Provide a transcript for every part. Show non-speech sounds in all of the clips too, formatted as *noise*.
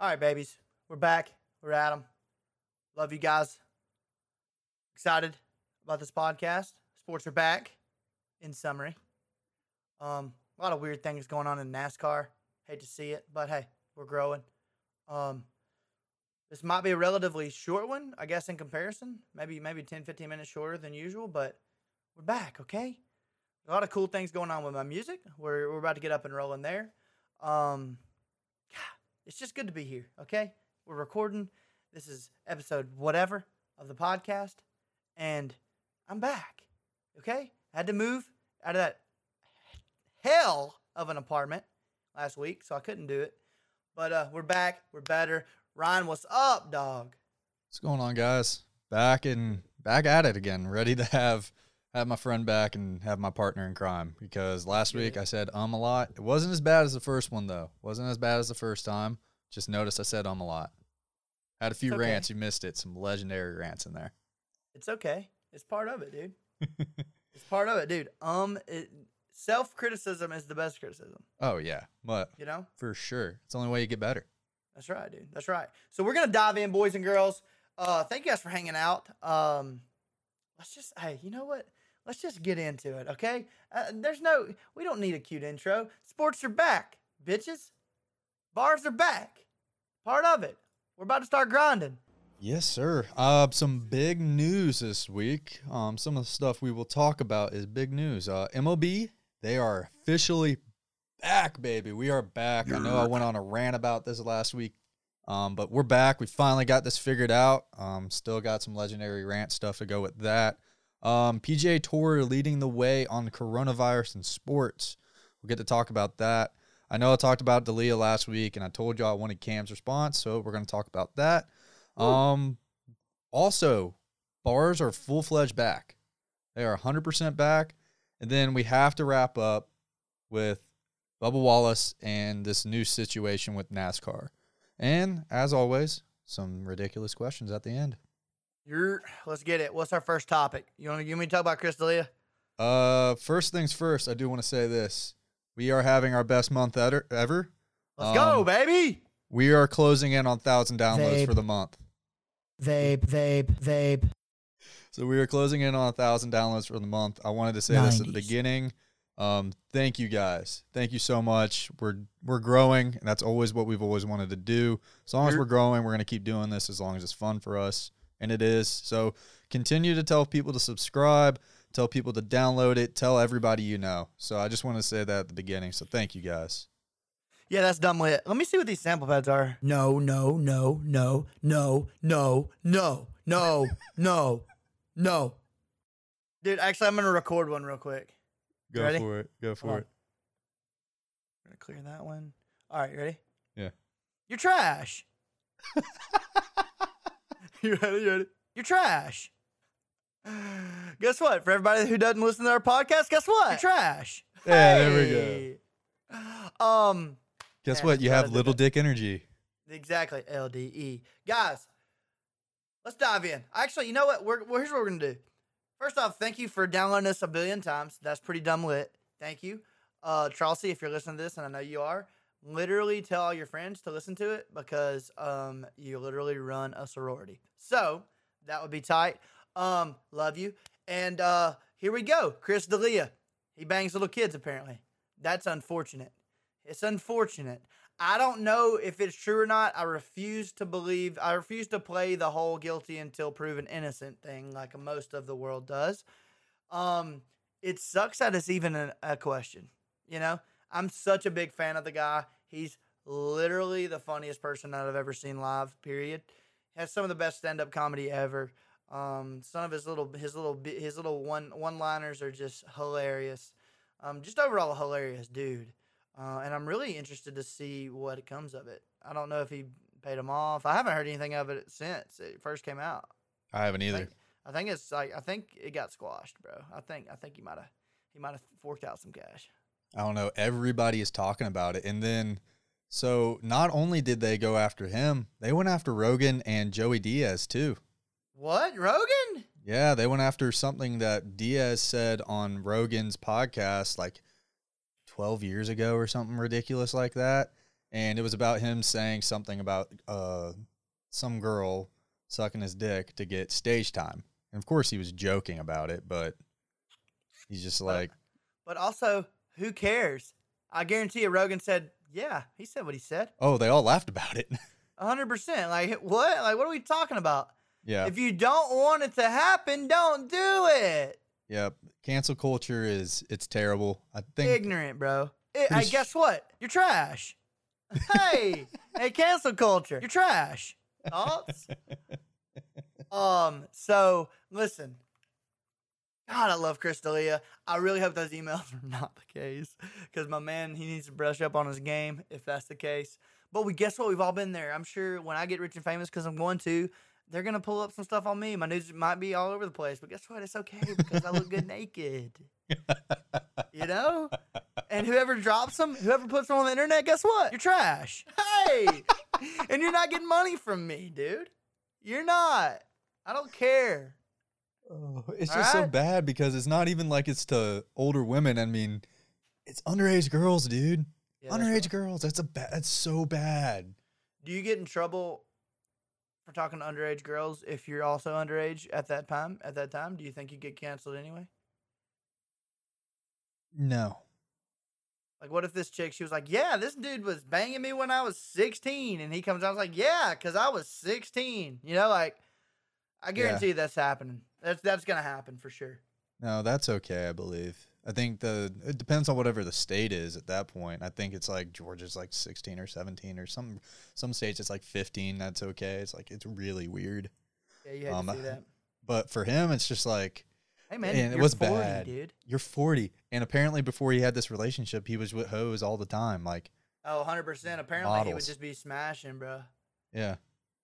All right, babies. We're back. We're at them. Love you guys. Excited about this podcast. Sports are back in summary. Um, a lot of weird things going on in NASCAR. Hate to see it, but hey, we're growing. Um, this might be a relatively short one, I guess, in comparison. Maybe maybe 10, 15 minutes shorter than usual, but we're back, okay? A lot of cool things going on with my music. We're, we're about to get up and rolling there. Um, it's just good to be here, okay? We're recording. This is episode whatever of the podcast, and I'm back, okay? I had to move out of that hell of an apartment last week, so I couldn't do it. But uh, we're back. We're better. Ryan, what's up, dog? What's going on, guys? Back and back at it again. Ready to have have my friend back and have my partner in crime. Because last week I said um a lot. It wasn't as bad as the first one though. wasn't as bad as the first time. Just notice I said um a lot. Had a few okay. rants. You missed it. Some legendary rants in there. It's okay. It's part of it, dude. *laughs* it's part of it, dude. Um, self criticism is the best criticism. Oh yeah, but You know. for sure, it's the only way you get better. That's right, dude. That's right. So we're gonna dive in, boys and girls. Uh, thank you guys for hanging out. Um, let's just, hey, you know what? Let's just get into it, okay? Uh, there's no, we don't need a cute intro. Sports are back, bitches. Bars are back. Part of it. We're about to start grinding. Yes, sir. Uh, some big news this week. Um, some of the stuff we will talk about is big news. Uh, MLB, they are officially back, baby. We are back. I know I went on a rant about this last week, um, but we're back. We finally got this figured out. Um, still got some legendary rant stuff to go with that. Um, PGA Tour leading the way on coronavirus and sports. We'll get to talk about that. I know I talked about D'Elia last week, and I told you I wanted Cam's response, so we're going to talk about that. Um, also, bars are full fledged back. They are 100% back. And then we have to wrap up with Bubba Wallace and this new situation with NASCAR. And as always, some ridiculous questions at the end. You're, let's get it. What's our first topic? You want to give me to talk about Chris D'Elia? Uh, first things first, I do want to say this. We are having our best month ever. ever. Let's go, Um, baby. We are closing in on 1,000 downloads Vape. for the month. Vape, vape, vape. So we are closing in on a thousand downloads for the month. I wanted to say this at the beginning. Um, thank you guys. Thank you so much. We're we're growing, and that's always what we've always wanted to do. As long as we're growing, we're gonna keep doing this as long as it's fun for us, and it is. So continue to tell people to subscribe, tell people to download it, tell everybody you know. So I just want to say that at the beginning. So thank you guys. Yeah, that's dumb lit. Let me see what these sample pads are. No, no, no, no, no, no, no, no, no, no. Dude, actually, I'm gonna record one real quick. Go Ready? for it. Go Hold for on. it. I'm gonna clear that one. All right, you ready? Yeah. You're trash. *laughs* *laughs* you ready? You ready? You're trash. *sighs* Guess what? For everybody who doesn't listen to our podcast, guess what? You're trash. Yeah, there we Hey. *gasps* Um. Guess Yeah, what? You have little dick energy. Exactly, LDE. Guys, let's dive in. Actually, you know what? We're, well, here's what we're going to do. First off, thank you for downloading us a billion times. That's pretty dumb lit. Thank you. Uh, Chelsea, if you're listening to this, and I know you are, literally tell all your friends to listen to it because um, you literally run a sorority. So that would be tight. Um, love you. And uh, here we go. Chris D'Elia. He bangs little kids, apparently. That's unfortunate. It's unfortunate. I don't know if it's true or not. I refuse to believe. I refuse to play the whole guilty until proven innocent thing, like most of the world does. Um, it sucks that it's even a, a question. You know, I'm such a big fan of the guy. He's literally the funniest person that I've ever seen live. Period. Has some of the best stand up comedy ever. Um, some of his little his little his little one one liners are just hilarious. Um, just overall a hilarious dude. Uh, and I'm really interested to see what comes of it. I don't know if he paid him off. I haven't heard anything of it since it first came out. I haven't I either. think, I think it's like I think it got squashed, bro. I think I think he might have he might have forked out some cash. I don't know. Everybody is talking about it. And then, so not only did they go after him, they went after Rogan and Joey Diaz too. What Rogan? Yeah, they went after something that Diaz said on Rogan's podcast like 12 years ago or something ridiculous like that. and it was about him saying something about uh some girl sucking his dick to get stage time. And of course, he was joking about it, but he's just But- like, But also, who cares? I guarantee you, Rogan said, "Yeah, he said what he said, oh, they all laughed about it. *laughs* hundred percent." Like what? Like what are we talking about? yeah, If you don't want it to happen, don't do it. Yep. Cancel culture is it's terrible. I think Ignorant, bro. I hey, guess what? You're trash. *laughs* hey, hey, cancel culture. You're trash. Thoughts? *laughs* um. So listen. God, I love Chris D'Elia. I really hope those emails *laughs* are not the case because my man, he needs to brush up on his game if that's the case. But we guess what? We've all been there. I'm sure when I get rich and famous, because I'm going to, they're gonna pull up some stuff on me. My news might be all over the place, but guess what? It's okay because I look good naked. You know? And whoever drops them, whoever puts them on the internet, guess what? You're trash. Hey! and you're not getting money from me, dude. You're not. I don't care. Oh, *laughs* it's All just so right. bad because it's not even like it's to older women. I mean, it's underage girls, dude. Yeah, that's underage girls. That's a bad. That's so bad. Do you get in trouble for talking to underage girls if you're also underage at that time? At that time, do you think you get canceled anyway? No. Like, what if this chick, she was like, yeah, this dude was banging me when I was 16. And he comes out and was like, yeah, because I was 16. You know, like, I guarantee you that's happening. That's, that's going to happen for sure. No, that's okay. I believe. I think the it depends on whatever the state is at that point. I think it's like Georgia's like sixteen or seventeen or some some states it's like fifteen. That's okay. It's like it's really weird. Yeah, you hate Um, to see that. *laughs* But for him, it's just like Hey, man, and it you're was 40, bad. dude. you're forty, and apparently before he had this relationship, he was with hoes all the time. Like, Oh, 100%. Apparently, he would just be smashing, bro. yeah,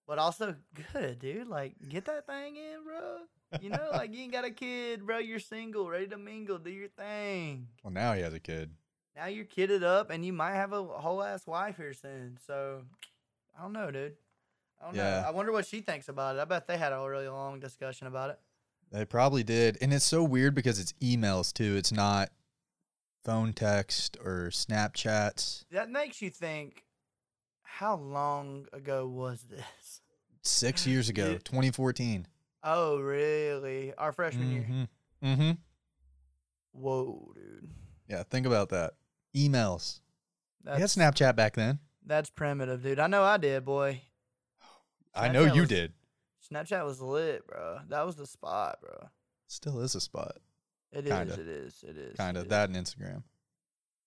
But also *laughs* good, dude. Like, get that thing in, bro. You know, like you ain't got a kid, bro. You're single, ready to mingle, do your thing. well now he has a kid. Now you're kidded up, and you might have a whole ass wife here soon. So, I don't know, dude. I don't Yeah. know. I wonder what she thinks about it. I bet they had a really long discussion about it. They probably did. And it's so weird because it's emails too. It's not phone text or Snapchats. That makes you think, how long ago was this? Six years ago, 2014. Oh, really? Our freshman year. Mm-hmm. mm-hmm. Whoa, dude. Yeah, think about that. Emails. That's, you had Snapchat back then. That's primitive, dude. I know I did, boy. I know you was- did. Snapchat was lit, bro. That was the spot, bro. Still is a spot. It is. Kinda. It is. It is. Kind of. is. That and Instagram.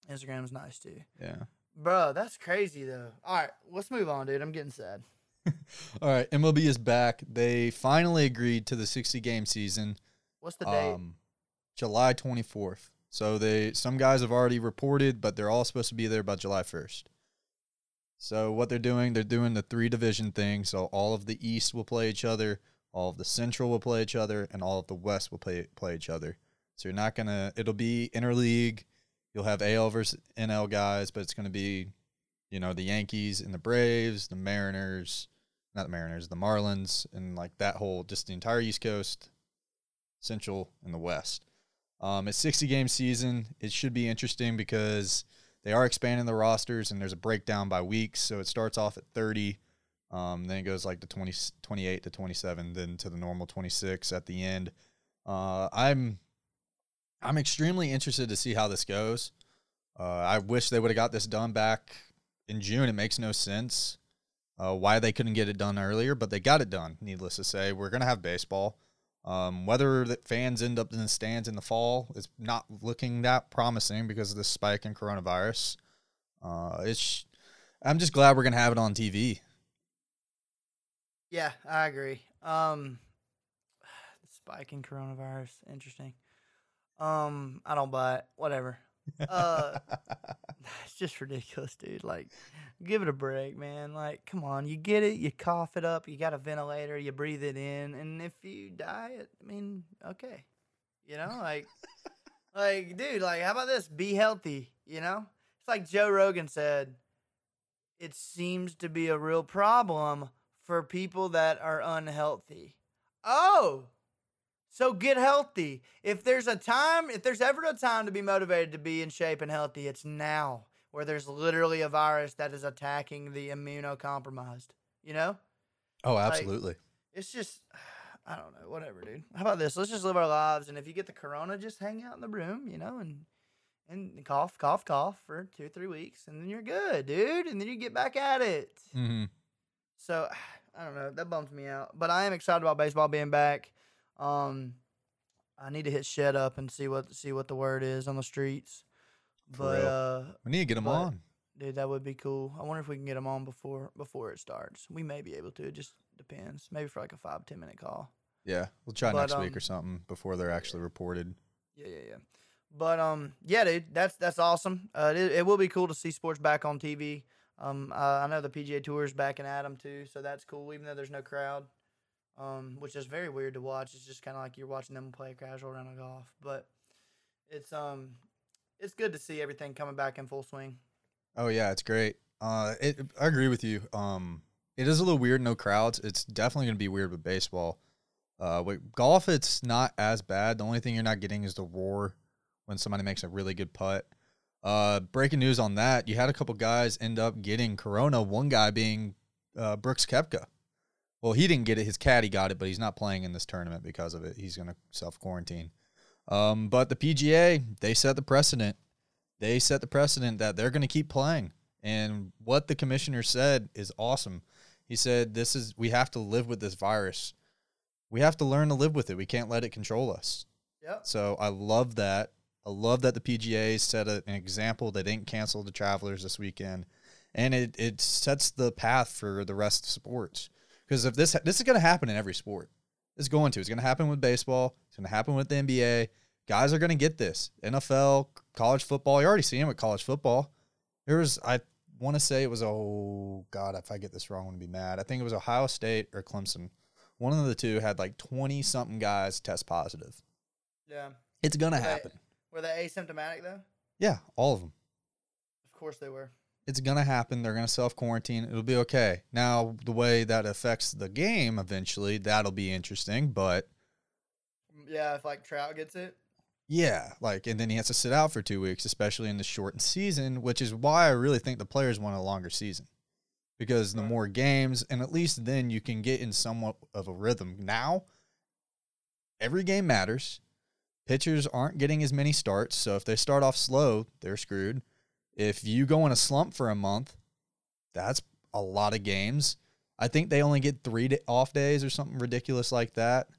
Instagram's nice too, Yeah. bro. That's crazy though. All right, let's move on, dude. I'm getting sad. *laughs* All right. MLB is back. They finally agreed to the 60 game season. What's the date? Um, July 24th. So they some guys have already reported, but they're all supposed to be there by July 1st. So what they're doing, they're doing the three division thing. So all of the East will play each other, all of the Central will play each other, and all of the West will play play each other. So you're not gonna. It'll be interleague. You'll have AL versus NL guys, but it's gonna be, you know, the Yankees and the Braves, the Mariners, not the Mariners, the Marlins, and like that whole just the entire East Coast, Central, and the West. Um, it's 60 game season. It should be interesting because they are expanding the rosters and there's a breakdown by weeks. So it starts off at 30, um, then it goes like to 20, 28 to 27, then to the normal 26 at the end. Uh, I'm I'm extremely interested to see how this goes. Uh, I wish they would have got this done back in June. It makes no sense uh, why they couldn't get it done earlier, but they got it done. Needless to say, we're gonna have baseball. Um, whether the fans end up in the stands in the fall is not looking that promising because of the spike in coronavirus. Uh, it's I'm just glad we're gonna have it on TV. Yeah, I agree. Um, *sighs* the spike in coronavirus, interesting. Um, I don't buy it. Whatever. Uh, *laughs* *laughs* it's just ridiculous, dude. Like, give it a break, man. Like, come on, you get it, you cough it up, you got a ventilator, you breathe it in, and if you die, it, I mean, okay, you know, like, *laughs* like, dude, like, how about this? Be healthy, you know. It's like Joe Rogan said. It seems to be a real problem for people that are unhealthy. Oh, so get healthy. If there's a time, if there's ever a time to be motivated to be in shape and healthy, it's now. where there's literally a virus that is attacking the immunocompromised. You know, Oh, absolutely. it's just *sighs* I don't know, whatever, dude. How about this? Let's just live our lives, and if you get the corona, just hang out in the room, you know, and and cough, cough, cough for two or three weeks, and then you're good, dude. And then you get back at it. hmm So *sighs* I don't know. That bums me out. But I am excited about baseball being back. Um, I need to hit shed up and see what see what the word is on the streets. For but uh, We need to get them on. dude, that would be cool. I wonder if we can get them on before before it starts. We may be able to. It just depends. Maybe for like a five ten minute call. Yeah, we'll try but, next week um, or something before they're actually reported. Yeah, yeah, yeah. But um, yeah, dude, that's that's awesome. Uh, it, it will be cool to see sports back on TV. Um, uh, I know the PGA Tour is back in Adam too, so that's cool. Even though there's no crowd, um, which is very weird to watch. It's just kind of like you're watching them play a casual round of golf. But it's um, it's good to see everything coming back in full swing. Oh yeah, it's great. Uh, it, I agree with you. Um, it is a little weird, no crowds. It's definitely going to be weird with baseball. Uh, with golf, it's not as bad. The only thing you're not getting is the roar when somebody makes a really good putt. Uh, breaking news on that: you had a couple guys end up getting corona. One guy being uh, Brooks Koepka. Well, he didn't get it. His caddy got it, but he's not playing in this tournament because of it. He's going to self quarantine. Um, but the PGA, they set the precedent. They set the precedent that they're going to keep playing. And what the commissioner said is awesome. He said, "This is we have to live with this virus. We have to learn to live with it. We can't let it control us." Yep. So I love that. I love that the PGA set a, an example. They didn't cancel the Travelers this weekend, and it it sets the path for the rest of sports. Because if this this is going to happen in every sport, it's going to. It's going to happen with baseball. It's going to happen with the NBA. Guys are going to get this. NFL, college football. You already see it with college football. There was I want to say it was oh god if I get this wrong I'm gonna be mad. I think it was Ohio State or Clemson. One of the two had like twenty something guys test positive. Yeah. It's gonna Were they- happen. Were they asymptomatic though? Yeah, all of them. Of course they were. It's gonna happen. They're gonna self quarantine. It'll be okay. Now the way that affects the game eventually, that'll be interesting. But Yeah, if like Trout gets it. yeah, like and then he has to sit out for two weeks, especially in the shortened season, which is why I really think the players want a longer season. Because the more games, and at least then you can get in somewhat of a rhythm. Now, every game matters. Pitchers aren't getting as many starts, so if they start off slow, they're screwed. If you go in a slump for a month, that's a lot of games. I think they only get three off days or something ridiculous like that.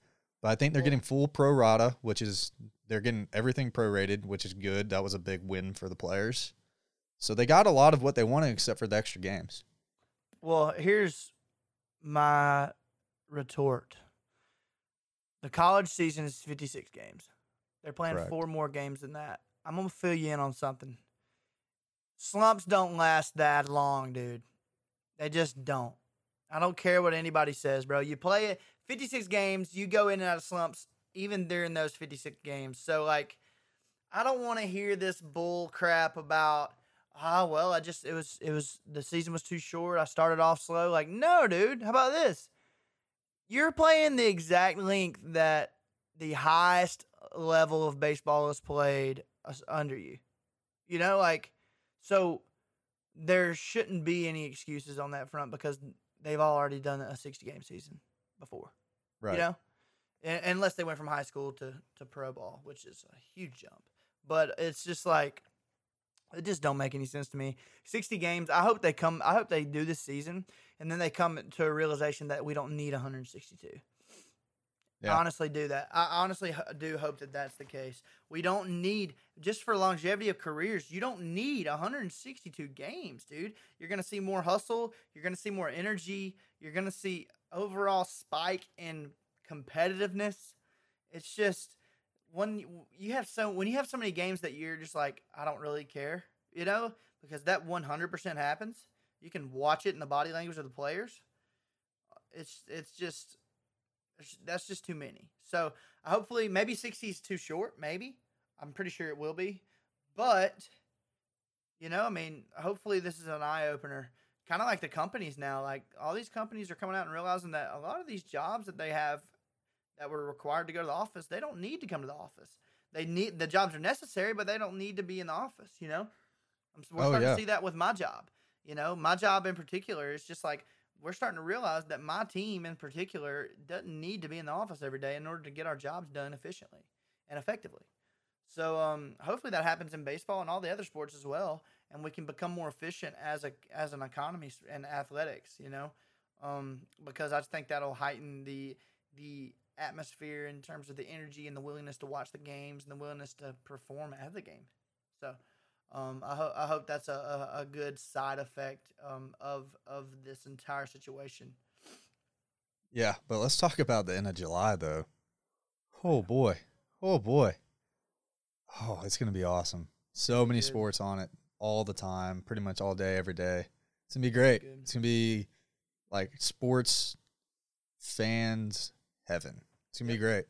But I think they're getting full pro rata, which is they're getting everything prorated, which is good. That was a big win for the players. So they got a lot of what they wanted except for the extra games. Well, here's my retort. The college season is 56 games. They're playing Correct. four more games than that. I'm going to fill you in on something. Slumps don't last that long, dude. They just don't. I don't care what anybody says, bro. You play it 56 games, you go in and out of slumps even during those 56 games. So like I don't want to hear this bull crap about ah well, I just it was it was the season was too short. I started off slow. Like, no, dude. How about this? You're playing the exact length that the highest level of baseball is played under you. You know, like so there shouldn't be any excuses on that front because they've already done a 60 game season before. Right. You know, unless they went from high school to to pro ball, which is a huge jump. But it's just like it just don't make any sense to me. Sixty games. I hope they come. I hope they do this season, and then they come to a realization that we don't need 162. Yeah. Honestly do that. I honestly do hope that that's the case. We don't need just for longevity of careers. You don't need 162 games, dude. You're gonna see more hustle. You're gonna see more energy. You're gonna see overall spike in competitiveness. It's just when you- have so when you have so many games that you're just like I don't really care, you know, because that 100% happens. You can watch it in the body language of the players. It's it's just that's just too many. So hopefully maybe 60 is too short. Maybe I'm pretty sure it will be, but you know, I mean, hopefully this is an eye opener. Kind of like the companies now. Like all these companies are coming out and realizing that a lot of these jobs that they have that were required to go to the office, they don't need to come to the office. They need the jobs are necessary, but they don't need to be in the office. You know, I'm, we're Oh, starting yeah. to see that with my job. You know, my job in particular is just like we're starting to realize that my team in particular doesn't need to be in the office every day in order to get our jobs done efficiently and effectively. So um, hopefully that happens in baseball and all the other sports as well, and we can become more efficient as a as an economy and athletics. You know, um, because I just think that'll heighten the the atmosphere in terms of the energy and the willingness to watch the games and the willingness to perform at the game. So um, I, ho- I hope that's a, a, a good side effect um, of of this entire situation. Yeah, but let's talk about the end of July though. Oh boy. Oh boy. Oh, it's gonna be awesome. So many Good. sports on it all the time, pretty much all day, every day. It's gonna be great. Good. It's gonna be like sports fans heaven. It's gonna be great.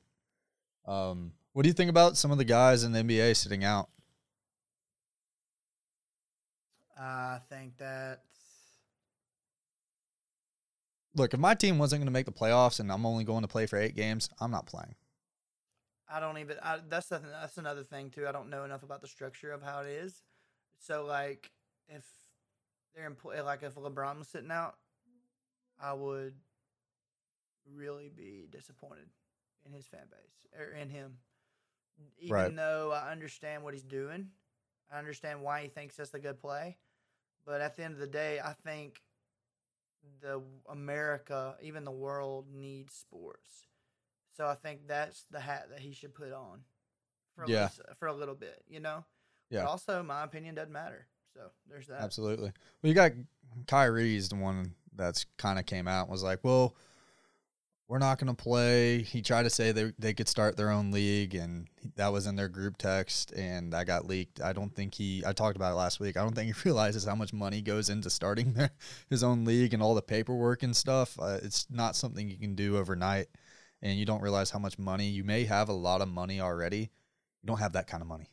Um, what do you think about some of the guys in the NBA sitting out? I think that Look, if my team wasn't gonna make the playoffs and I'm only going to play for eight games, I'm not playing. I don't even. I, that's the, that's another thing too. I don't know enough about the structure of how it is. So like, if they're in play, like if LeBron was sitting out, I would really be disappointed in his fan base or in him. Even Right. though I understand what he's doing, I understand why he thinks that's a good play. But at the end of the day, I think the America, even the world, needs sports. So I think that's the hat that he should put on for a Yeah. lis- for a little bit, you know. Yeah. But also, my opinion doesn't matter. So there's that. Absolutely. Well, you got Kyrie's the one that's kind of came out and was like, well, we're not going to play. He tried to say they they could start their own league, and that was in their group text, and that got leaked. I don't think he. I talked about it last week. I don't think he *laughs* realizes how much money goes into starting *laughs* their, his own league and all the paperwork and stuff. Uh, it's not something you can do overnight, and you don't realize how much money you may have. A lot of money already. You don't have that kind of money.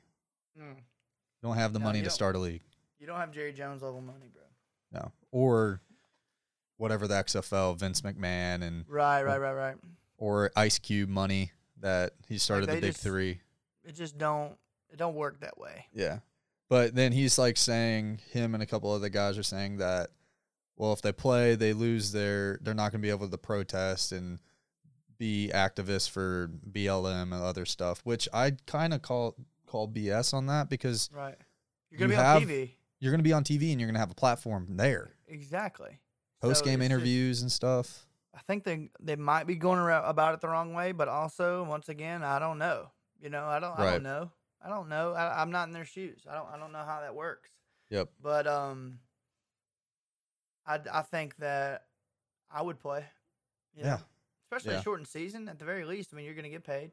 Mm. You don't have the No, money to don't. start a league. You don't have Jerry Jones level money, bro. No. Or whatever the XFL, Vince McMahon and Right, right, right, right. or Ice Cube money that he started they the big just- three. It just don't. It don't work that way. Yeah. But then he's like saying him and a couple other guys are saying that well if they play they lose their they're not gonna be able to protest and be activists for BLM and other stuff, which I kinda call call BS on that because Right. You're gonna You be have- on TV. you're gonna be on TV and you're gonna have a platform there. Exactly. Post game just- interviews and stuff. I think they they might be going around about it the wrong way, but also once again, I don't know. You know, I don't. I don't know. I don't know. I, I'm not in their shoes. I don't. I don't know how that works. Yep. But um, I I think that I would play. you Yeah. know, especially Yeah. a shortened season. At the very least, I mean, you're going to get paid.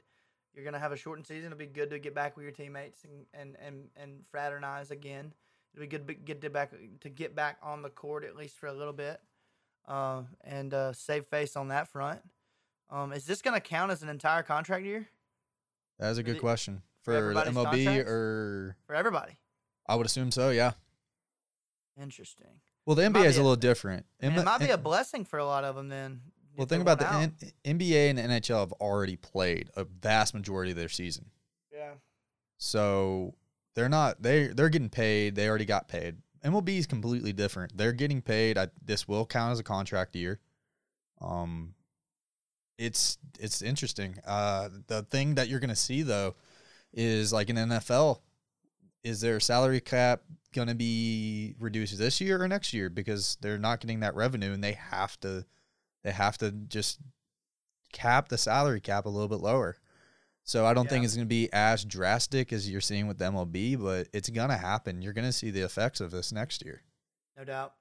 You're going to have a shortened season. It'll be good to get back with your teammates and and and, and fraternize again. It'll be good to get to back to get back on the court at least for a little bit, uh, and uh, save face on that front. Um, is this going to count as an entire contract year That is a good the- question. for For, MLB or for everybody? I would assume so, yeah. Interesting. Well, the NBA is a a- little different. And it M- might be a blessing for a lot of them then. Well, think about the. N- NBA and the NHL have already played a vast majority of their season. yeah. So they're not they they're getting paid. They already got paid. MLB is completely different. They're getting paid. I, this will count as a contract year. Um, it's it's interesting. Uh, the thing that you're gonna see though is like in NFL, is their salary cap gonna be reduced this year or next year because they're not getting that revenue and they have to they have to just cap the salary cap a little bit lower. So I don't think it's going to be as drastic as you're seeing with the MLB, but it's going to happen. You're going to see the effects of this next year. No doubt.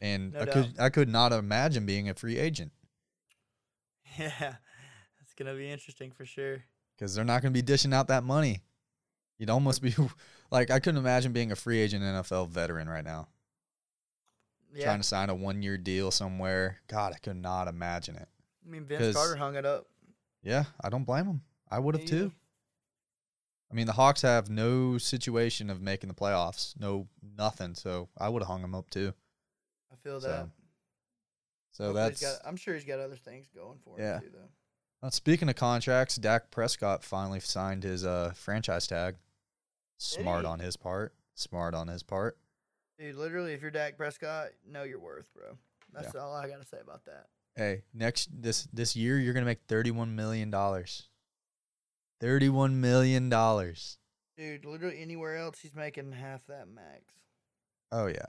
And No I doubt. could I could not imagine being a free agent *laughs* Yeah. It's gonna be interesting for sure. because they're not going to be dishing out that money. You'd almost be *laughs* like I couldn't imagine being a free agent NFL veteran right now, Yeah. trying to sign a one year deal somewhere. God, I could not imagine it. I mean Vince Carter hung it up. Yeah, I don't blame him. I would have too. I mean, the Hawks have no situation of making the playoffs, no nothing. So I would have hung him up too. I feel that. So Hopefully that's got, I'm sure he's got other things going for him Yeah. too though. Speaking of contracts, Dak Prescott finally signed his uh, franchise tag. Smart on his part. Smart on his part. Dude, literally, if you're Dak Prescott, know your worth, bro. That's all I gotta say about that. Hey, next this this year you're gonna make thirty one million dollars. Thirty one million dollars. Dude, literally anywhere else, he's making half that max. Oh yeah.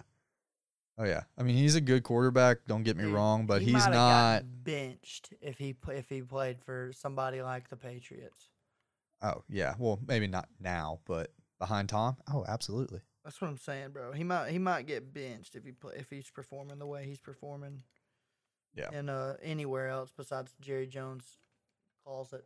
Oh yeah. I mean, he's a good quarterback. Don't get me Dude, wrong, but he he's not. benched if he if he played for somebody like the Patriots. Oh yeah. Well, maybe not now, but behind Tom. Oh, absolutely. That's what I'm saying, bro. He might he might get benched if he play, if he's performing the way he's performing. Yeah. And uh, anywhere else besides Jerry Jones calls it.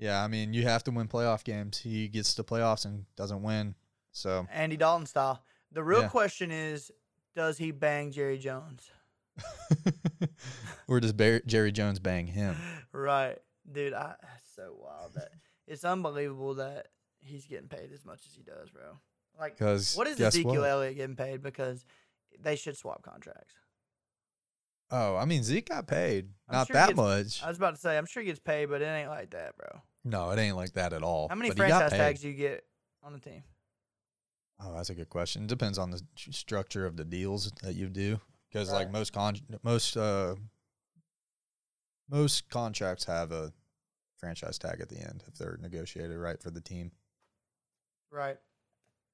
Yeah. I mean, you have to win playoff games. He gets to playoffs and doesn't win. So Andy Dalton style. The real Yeah. question is, does he bang Jerry Jones? *laughs* or does Jerry Jones bang him? right, dude. I that's so wild that *laughs* it's unbelievable that he's getting paid as much as he does, bro. Like, Because what is Ezekiel what? Elliott getting paid? Because they should swap contracts. Oh, I mean Zeke got paid. I'm Not sure that gets- much. I was about to say, I'm sure he gets paid, but it ain't like that, bro. No, it ain't like that at all. How many but franchise tags do you get on the team? Oh, that's a good question. Depends on the structure of the deals that you do. Because like most con most uh most contracts have a franchise tag at the end if they're negotiated right for the team. Right.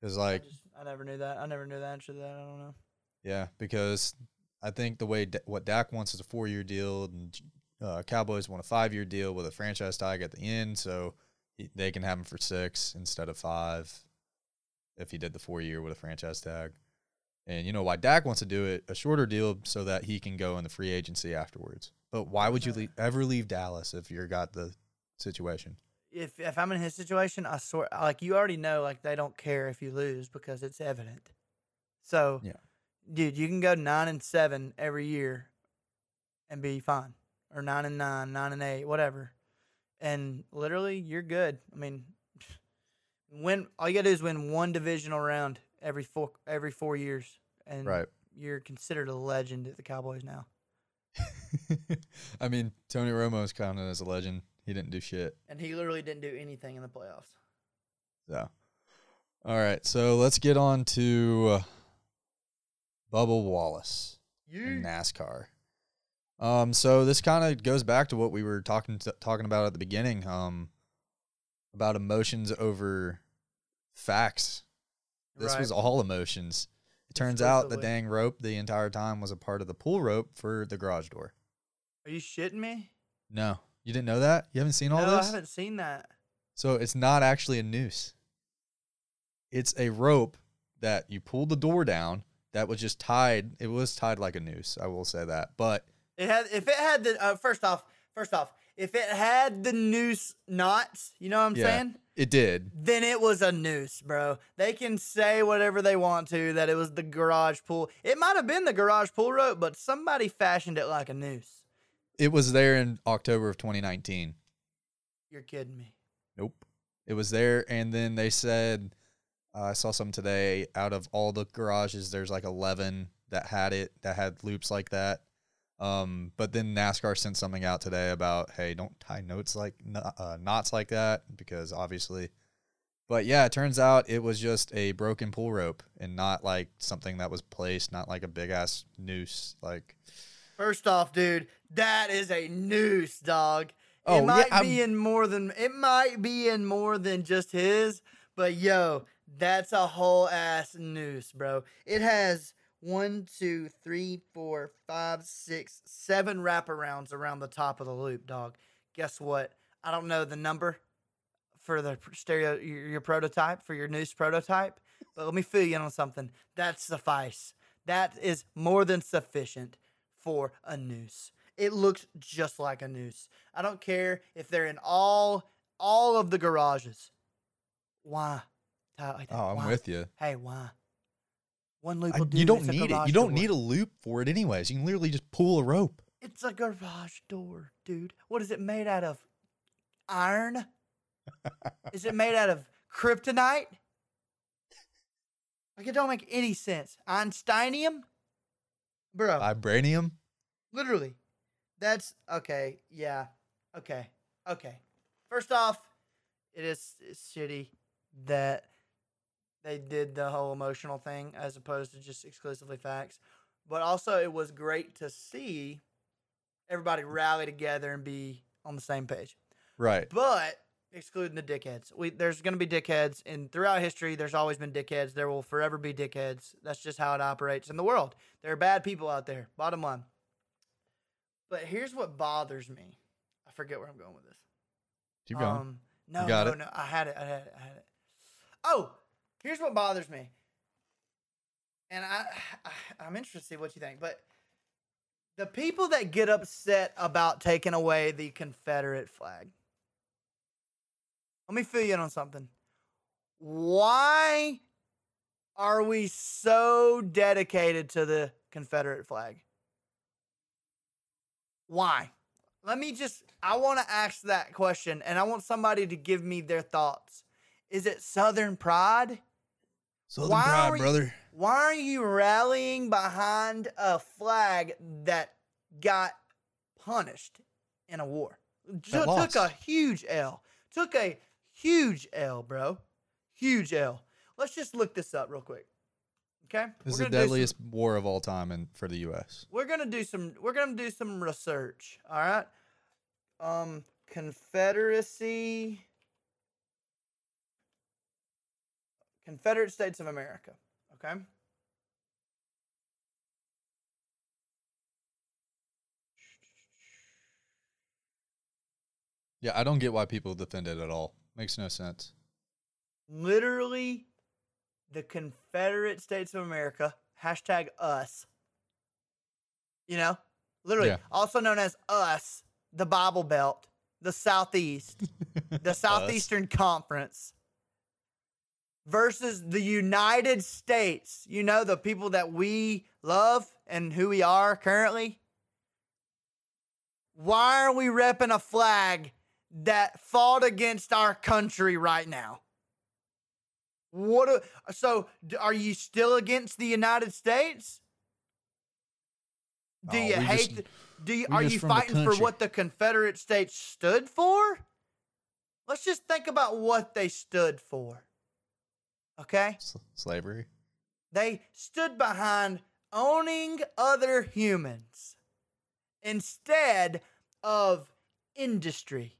Because I, like just, I never knew that. I never knew the answer to that. I don't know. yeah, because I think the way Da- what Dak wants is a four year deal, and uh, Cowboys want a five year deal with a franchise tag at the end, so he- they can have him for six instead of five if he did the four year with a franchise tag. And you know why Dak wants to do it a shorter deal so that he can go in the free agency afterwards. But why would you leave, ever leave Dallas if you're got the situation? If if I'm in his situation, I swear, like you already know, like they don't care if you lose because it's evident. So, Yeah. dude, you can go nine and seven every year, and be fine, or nine and nine, nine and eight, whatever, and literally you're good. I mean, *sighs* win. All you gotta do is win one divisional round every four every four years, and Right. you're considered a legend at the Cowboys now. *laughs* I mean, Tony Romo is counted as a legend. He didn't do shit. And he literally didn't do anything in the playoffs. So, all right. So let's get on to uh, Bubba Wallace in NASCAR. Um, so this kind of goes back to what we were talking to, talking about at the beginning. Um, about emotions over facts. This was all emotions. It turns out the dang rope the entire time was a part of the pull rope for the garage door. Are you shitting me? No, you didn't know that. You haven't seen all this? no, I haven't seen that. So it's not actually a noose. It's a rope that you pull the door down that was just tied. It was tied like a noose. I will say that. But It had if it had the uh, first off, first off, if it had the noose knots, you know what I'm Yeah. saying? it did. Then it was a noose, bro. They can say whatever they want to that it was the garage pool. It might have been the garage pool rope, but somebody fashioned it like a noose. It was there in October of 2019. You're kidding me. Nope. It was there. And then they said, uh, I saw some today, out of all the garages, there's like 11 that had it, that had loops like that. Um, but then NASCAR sent something out today about, hey, don't tie notes like uh, knots like that because obviously. But yeah, it turns out it was just a broken pull rope and not like something that was placed, not like a big ass noose. Like, First off, dude, that is a noose, dog. Oh, it yeah, might I'm- be in more than it might be in more than just his, but yo, that's a whole ass noose, bro. It has one, two, three, four, five, six, seven wraparounds around the top of the loop, dog. Guess what? I don't know the number for the stereo your, your prototype for your noose prototype, but let me fill you in on something. That suffice. That is more than sufficient for a noose. It looks just like a noose. I don't care if they're in all all of the garages. Why? Like oh, I'm Why? with you. Hey, why? One loop I- do. you don't need it. You don't door. need a loop for it, anyways. You can literally just pull a rope. It's a garage door, dude. What is it made out of? Iron? *laughs* is it made out of kryptonite? Like it don't make any sense. Einsteinium? Bro, Vibranium. literally. That's okay. Yeah. Okay. Okay. First off, it is shitty that they did the whole emotional thing as opposed to just exclusively facts. But also, it was great to see everybody rally together and be on the same page. Right. But excluding the dickheads, we there's going to be dickheads, and throughout history, there's always been dickheads. There will forever be dickheads. That's just how it operates in the world. There are bad people out there. Bottom line. But here's what bothers me. I forget where I'm going with this. Keep going. Um, no, You got no, it? no. I had it. I had it. I had it. Oh, here's what bothers me. And I, I I'm interested to see what you think, but the people that get upset about taking away the Confederate flag. Let me fill you in on something. Why are we so dedicated to the Confederate flag? Why? Let me just, I want to ask that question and I want somebody to give me their thoughts. Is it Southern pride? Southern why pride, are you- brother. Why are you rallying behind a flag that got punished in a war? Took a huge L. Took a huge L, bro. Huge L. Let's just look this up real quick. Okay? This is the gonna some- deadliest war of all time in, for the U.S. we're gonna do some we're gonna do some research all right um confederacy confederate states of america okay Yeah, I don't get why people defend it at all. Makes no sense. literally the confederate states of america hashtag us you know literally Yeah. also known as us the bible belt the southeast *laughs* the Southeastern Conference versus the United States. You know, the people that we love and who we are currently. Why are we repping a flag that fought against our country right now? What? a- so, are you still against the United States? Do Oh, you hate? just- the- do you, are you fighting for what the Confederate States stood for? Let's just think about what they stood for. Okay? S- slavery. They stood behind owning other humans instead of industry.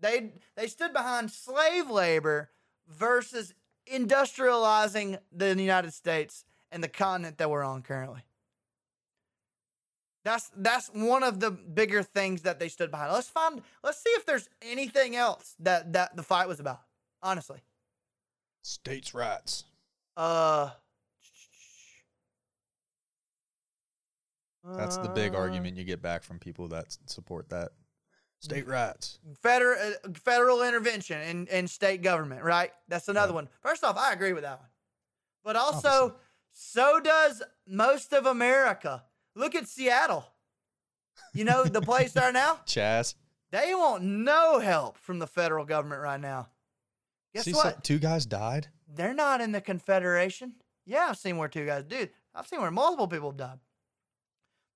They they stood behind slave labor versus industrializing the United States and the continent that we're on currently. That's that's one of the bigger things that they stood behind. Let's find let's see if there's anything else that that the fight was about. Honestly. States' rights. Uh That's the big uh, argument you get back from people that support that. State rights. Federal uh, federal intervention in, in state government, right? That's another Right. one. First off, I agree with that one. But also, Obviously. so does most of America. Look at Seattle. You know the place there now? *laughs* Chaz. They want no help from the federal government right now. Guess See, what? two guys died. They're not in the Confederation. Yeah, I've seen where two guys, dude. I've seen where multiple people have died.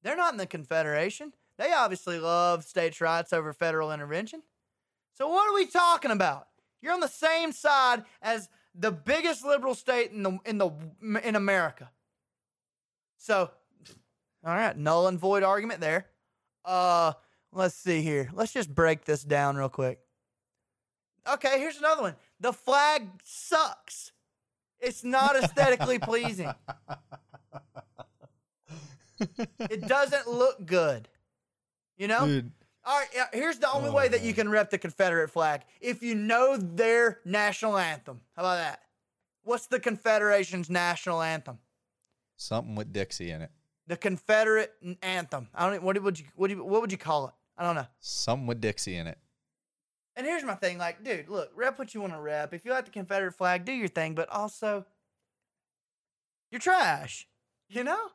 They're not in the Confederation. They obviously love states' rights over federal intervention. So what are we talking about? You're on the same side as the biggest liberal state in the in the in America. So, all right, null and void argument there. Uh, let's see here. Let's just break this down real quick. Okay, here's another one. The flag sucks. It's not aesthetically pleasing. It doesn't look good. You know? Dude, All right, here's the only Oh, way that you can rep the Confederate flag. If you know their national anthem. How about that? What's the Confederation's national anthem? something with Dixie in it. The Confederate anthem. I don't. What would you? What do you, What would you call it? I don't know. Something with Dixie in it. And here's my thing. Like, dude, look, rep what you want to rep. If you like the Confederate flag, do your thing. But also, you're trash. You *laughs* know.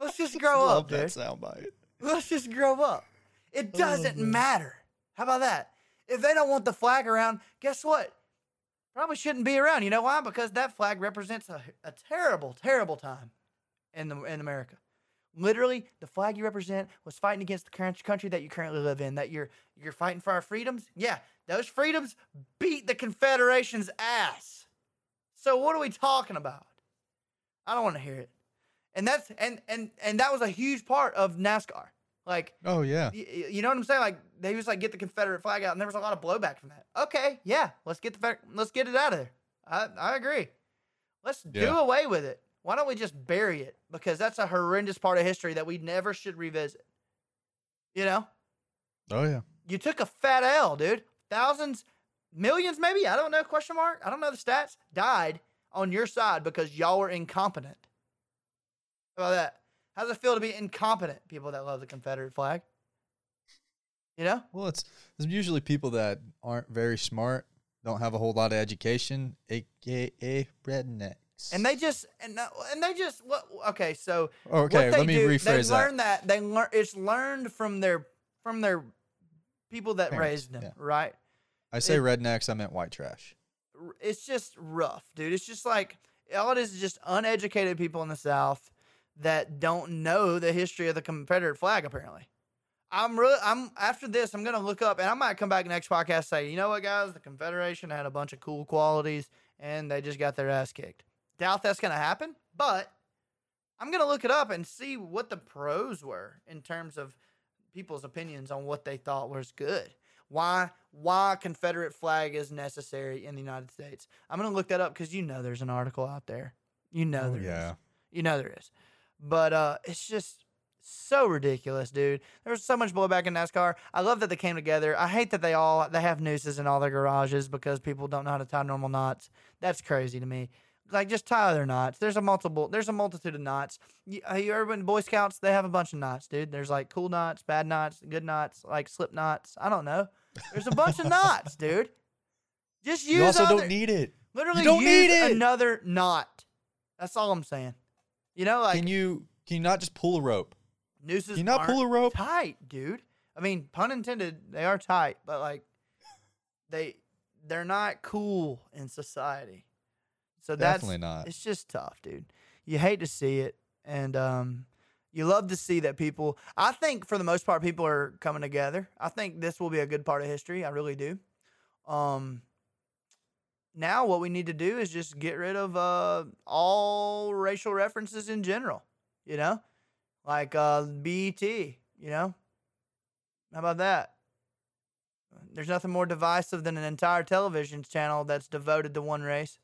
Let's just grow Love up, that dude. soundbite. Let's just grow up. It doesn't man. matter. How about that? If they don't want the flag around, guess what? Probably shouldn't be around. You know why? Because that flag represents a, a terrible, terrible time in the in America. Literally, the flag you represent was fighting against the current country that you currently live in. That you're you're fighting for our freedoms. Yeah, those freedoms beat the Confederation's ass. So what are we talking about? I don't want to hear it. And that's and and and that was a huge part of NASCAR. Like, Oh yeah. y- you know what I'm saying? Like they was like get the Confederate flag out, and there was a lot of blowback from that. Okay, yeah, let's get the let's get it out of there. I I agree. Let's do away with it. Why don't we just bury it? Because that's a horrendous part of history that we never should revisit. You know, Oh yeah. you took a fat L, dude. Thousands, millions, maybe I don't know. Question mark. I don't know the stats. Died on your side because y'all were incompetent. How about that? How does it feel to be incompetent? People that love the Confederate flag. You know. Well, it's, it's usually people that aren't very smart, don't have a whole lot of education, aka rednecks. And they just and uh, and they just what okay so okay, they let me do, rephrase that. learn that. they learn it's learned from their from their people that Parents, raised them yeah. right I say it- rednecks, I meant white trash. It's just rough dude it's just like all it is is just uneducated people in the south that don't know the history of the confederate flag apparently i'm really i'm after this i'm gonna look up and i might come back next podcast and say you know what guys the confederation had a bunch of cool qualities and they just got their ass kicked doubt that's gonna happen but i'm gonna look it up and see what the pros were in terms of people's opinions on what they thought was good why why confederate flag is necessary in the united states i'm gonna look that up because you know there's an article out there you know Oh, there is. yeah. You know there is. But uh it's just so ridiculous, dude. There was so much blowback in NASCAR. I love that they came together. I hate that they all they have nooses in all their garages because people don't know how to tie normal knots. That's crazy to me. Like just tie other knots. There's a multiple. There's a multitude of knots. You, uh, you ever been to Boy Scouts? They have a bunch of knots, dude. There's like cool knots, bad knots, good knots, like slip knots. I don't know. There's a bunch of knots, dude. Just use You also other, don't need it. literally don't use need it. another knot. That's all I'm saying. You know, like can you can you not just pull a rope? nooses Can you not pull a rope? tight, dude. I mean, pun intended, they are tight, but like they they're not cool in society. So Definitely that's not. it's just tough, dude. You hate to see it and um you love to see that people I think for the most part people are coming together. I think this will be a good part of history. I really do. Um now what we need to do is just get rid of uh all racial references in general, you know? Like uh BET, you know? How about that? There's nothing more divisive than an entire television channel that's devoted to one race.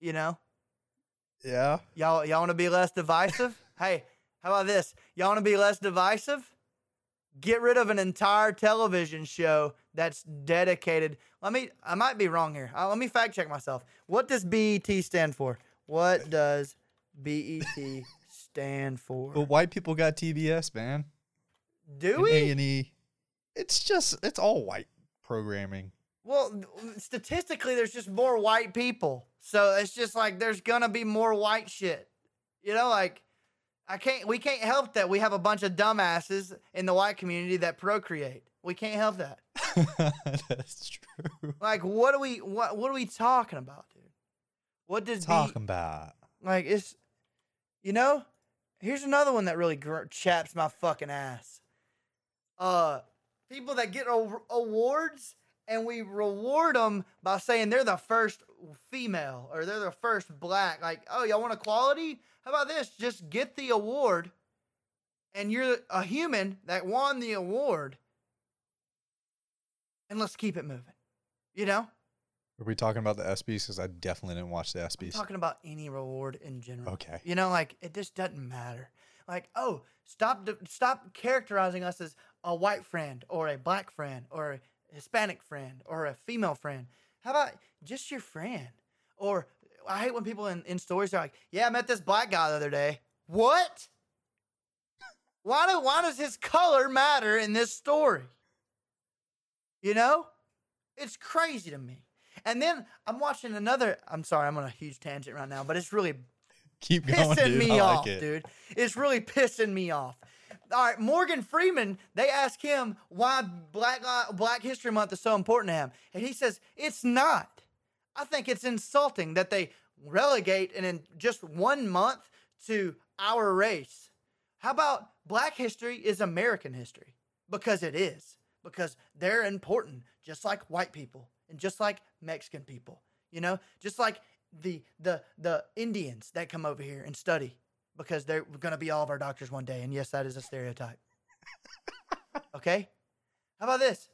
You know? Yeah. Y'all y'all want to be less divisive? *laughs* hey, how about this? Y'all want to be less divisive? Get rid of an entire television show that's dedicated. Let me I might be wrong here. Uh, let me fact check myself. What does BET stand for? What does BET stand for? But white people got TBS, man. Do we? A and E. It's just it's all white programming. Well, statistically, there's just more white people. So it's just like there's gonna be more white shit. You know, like I can't. We can't help that we have a bunch of dumbasses in the white community that procreate. We can't help that. *laughs* That's true. Like, what are we? What What are we talking about, dude? What does be, Talking about. like? It's you know. Here's another one that really gr- chaps my fucking ass. Uh, people that get a- awards and we reward them by saying they're the first female or they're the first black. Like, oh, y'all want equality? How about this? Just get the award, and you're a human that won the award, and let's keep it moving. You know, Are we talking about the ESPYS? Because I definitely didn't watch the I'm ESPYS. talking about any reward in general. Okay. You know, like it just doesn't matter. Like, oh, stop stop characterizing us as a white friend or a black friend or a Hispanic friend or a female friend. How about just your friend? Or I hate when people in, in stories are like, "Yeah, I met this black guy the other day." What? Why do why does his color matter in this story? You know, it's crazy to me. And then I'm watching another. I'm sorry, I'm on a huge tangent right now, but it's really Keep going, pissing me I off, like dude. It's really pissing me off. All right, Morgan Freeman. They ask him why Black Black History Month is so important to him, and he says it's not. I think it's insulting that they relegate and in just one month to our race. How about black history is American history? Because it is. Because they're important, just like white people and just like Mexican people. You know, just like the the the Indians that come over here and study because they're going to be all of our doctors one day. And yes, that is a stereotype. *laughs* okay? How about this?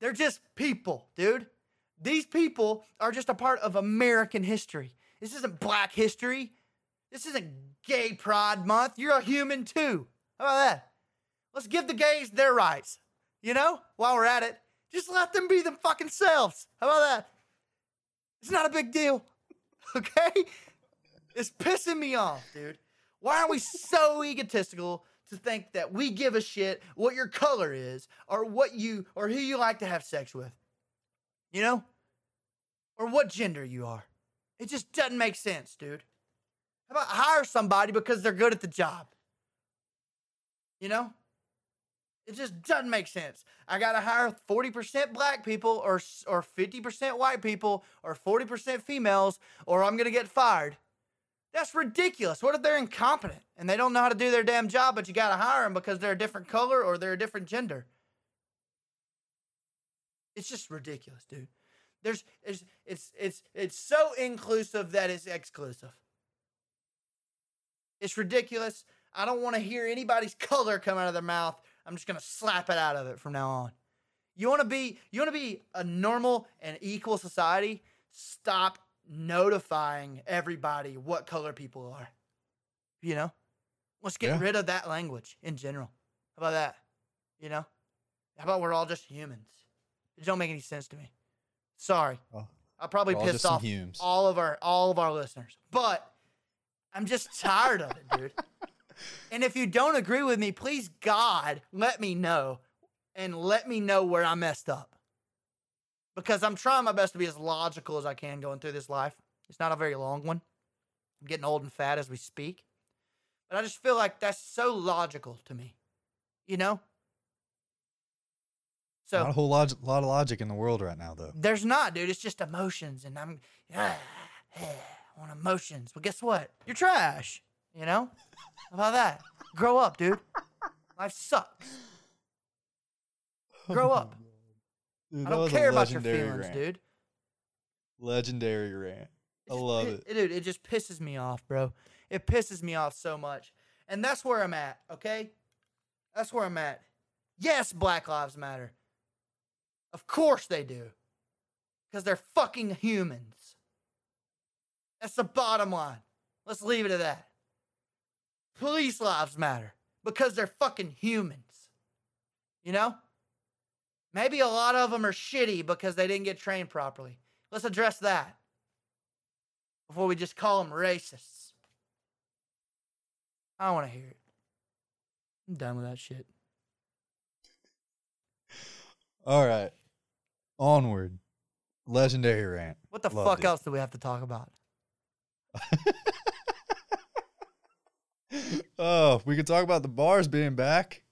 They're just people, dude. These people are just a part of American history. This isn't black history. This isn't gay pride month. You're a human too. How about that? Let's give the gays their rights. You know, while we're at it, just let them be them fucking selves. How about that? It's not a big deal. *laughs* Okay? It's pissing me off, dude. Why are we so egotistical to think that we give a shit what your color is or what you or who you like to have sex with? You know? Or what gender you are. It just doesn't make sense, dude. How about hire somebody because they're good at the job? You know? It just doesn't make sense. I got to hire 40% black people or or 50% white people or 40% females or I'm to get fired. That's ridiculous. What if they're incompetent and they don't know how to do their damn job, but you got to hire them because they're a different color or they're a different gender? It's just ridiculous, dude. There's it's it's it's it's so inclusive that it's exclusive. It's ridiculous. I don't want to hear anybody's *laughs* color come out of their mouth. I'm just gonna slap it out of it from now on. You want to be you want to be a normal and equal society. Stop notifying everybody what color people are. You know, let's get Yeah. rid of that language in general. How about that? You know, how about we're all just humans? It don't make any sense to me. Sorry, Oh, I probably pissed off all of our all of our listeners, but I'm just tired of it, dude. *laughs* And if you don't agree with me, please God, let me know and let me know where I messed up. Because I'm trying my best to be as logical as I can going through this life. It's not a very long one. I'm getting old and fat as we speak. But I just feel like that's so logical to me. You know? So Not a whole lot, lot of logic in the world right now, though. there's not, dude. It's just emotions, and I'm ah, *sighs* ah, *sighs* on emotions. Well, guess what? You're trash. You know? How about that? Grow up, dude. Life sucks. Grow up. *laughs* Dude, I don't care about your legendary feelings, rant. dude. Legendary rant. I love pi- it. dude. It just pisses me off, bro. It pisses me off so much, and that's where I'm at. Okay, that's where I'm at. Yes, Black Lives Matter. Of course they do, because they're fucking humans. That's the bottom line. Let's leave it at that. Police lives matter because they're fucking humans. You know? Maybe a lot of them are shitty because they didn't get trained properly. Let's address that before we just call them racists. I don't want to hear it. I'm done with that shit. All right. Onward. Legendary rant. What the Loved fuck it. else do we have to talk about? *laughs* oh, we could talk about the bars being back.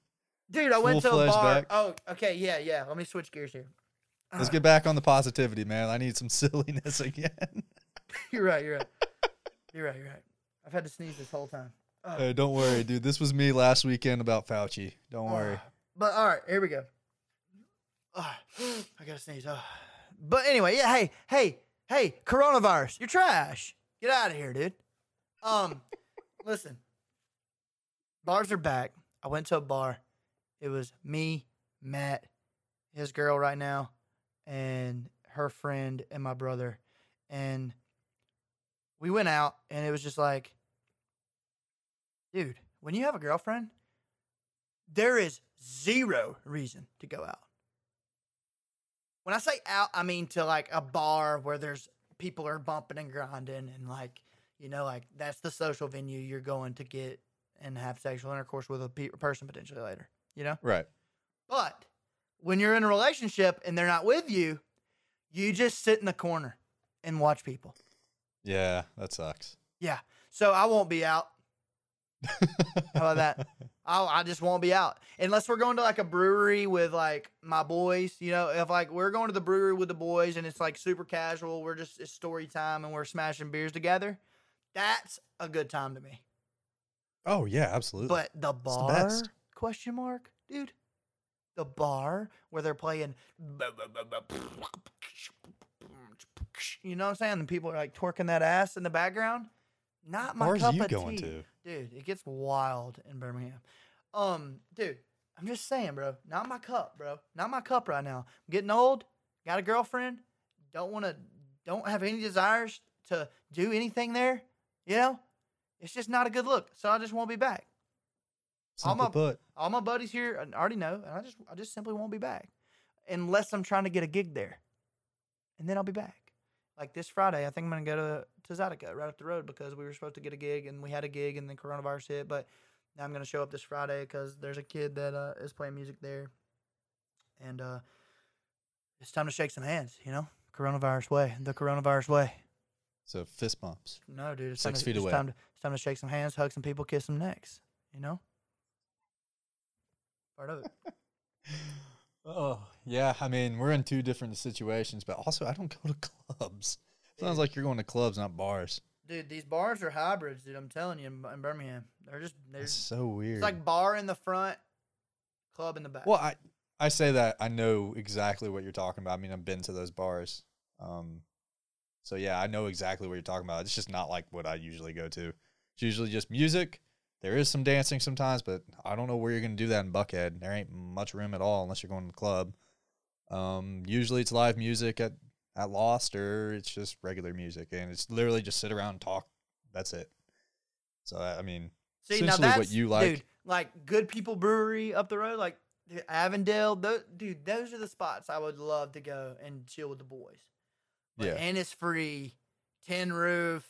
Dude, I went to a bar. back. Oh, okay, yeah, yeah. Let me switch gears here. Let's get back on the positivity, man. I need some *laughs* silliness again. *laughs* You're right, you're right. You're right, you're right. I've had to sneeze this whole time. Oh. hey, don't worry, dude. This was me last weekend about Fauci. Don't worry. Ah. But all right, here we go. Ah, *gasps* I gotta sneeze. Ah. But anyway, yeah. Hey, hey, hey, coronavirus, you're trash. Get out of here, dude. Um, *laughs* listen. Bars are back. I went to a bar. It was me, Matt, his girl right now, and her friend and my brother, and we went out, and it was just like, dude, when you have a girlfriend, there is zero reason to go out. When I say out, I mean to like a bar where there's people are bumping and grinding and like, you know, like that's the social venue you're going to get and have sexual intercourse with a pe- person potentially later, you know? Right. But when you're in a relationship and they're not with you, you just sit in the corner and watch people. Yeah, that sucks. Yeah. So I won't be out. How about that? *laughs* I'll, I just won't be out unless we're going to like a brewery with like my boys. You know, if like we're going to the brewery with the boys and it's like super casual, we're just it's story time and we're smashing beers together. That's a good time to me. Oh yeah, absolutely. But the the bar best. Question mark, dude. The bar where they're playing you know what I'm saying? And people are like twerking that ass in the background. Not my Bars cup you of going tea. to? Dude, it gets wild in Birmingham. Um, dude, I'm just saying, bro. Not my cup, bro. Not my cup right now. I'm getting old. Got a girlfriend. Don't want to. Don't have any desires to do anything there. You know, it's just not a good look. So I just won't be back. I'm Simply put. All my buddies here I already know, and I just I just simply won't be back unless I'm trying to get a gig there, and then I'll be back. Like this Friday, I think I'm gonna go to to Zydeco right up the road because we were supposed to get a gig and we had a gig and then coronavirus hit. But now I'm gonna show up this Friday because there's a kid that uh, is playing music there, and uh, it's time to shake some hands. You know, coronavirus way, the coronavirus way. So fist bumps. No, dude, it's Six time to, feet away. Time to, it's time to shake some hands, hug some people, kiss some necks. You know, part of it. Oh yeah, I mean we're in two different situations, but also I don't go to clubs. Sounds like you're going to clubs, not bars. Dude, these bars are hybrids, dude. I'm telling you, in, in Birmingham, they're just they're It's so weird. it's like bar in the front, club in the back. well, I I say that I know exactly what you're talking about. I mean, I've been to those bars. Um, so yeah, I know exactly what you're talking about. It's just not like what I usually go to. It's usually just music. There is some dancing sometimes, but I don't know where you're going to do that in Buckhead. There ain't much room at all unless you're going to the club. Um, usually it's live music at at Lost, or it's just regular music, and it's literally just sit around and talk. That's it. So I mean, See, essentially what you like. dude. Like Good People Brewery up the road, like Avondale. Those, dude, those are the spots I would love to go and chill with the boys. Like, Yeah. and it's free. Tin Roof,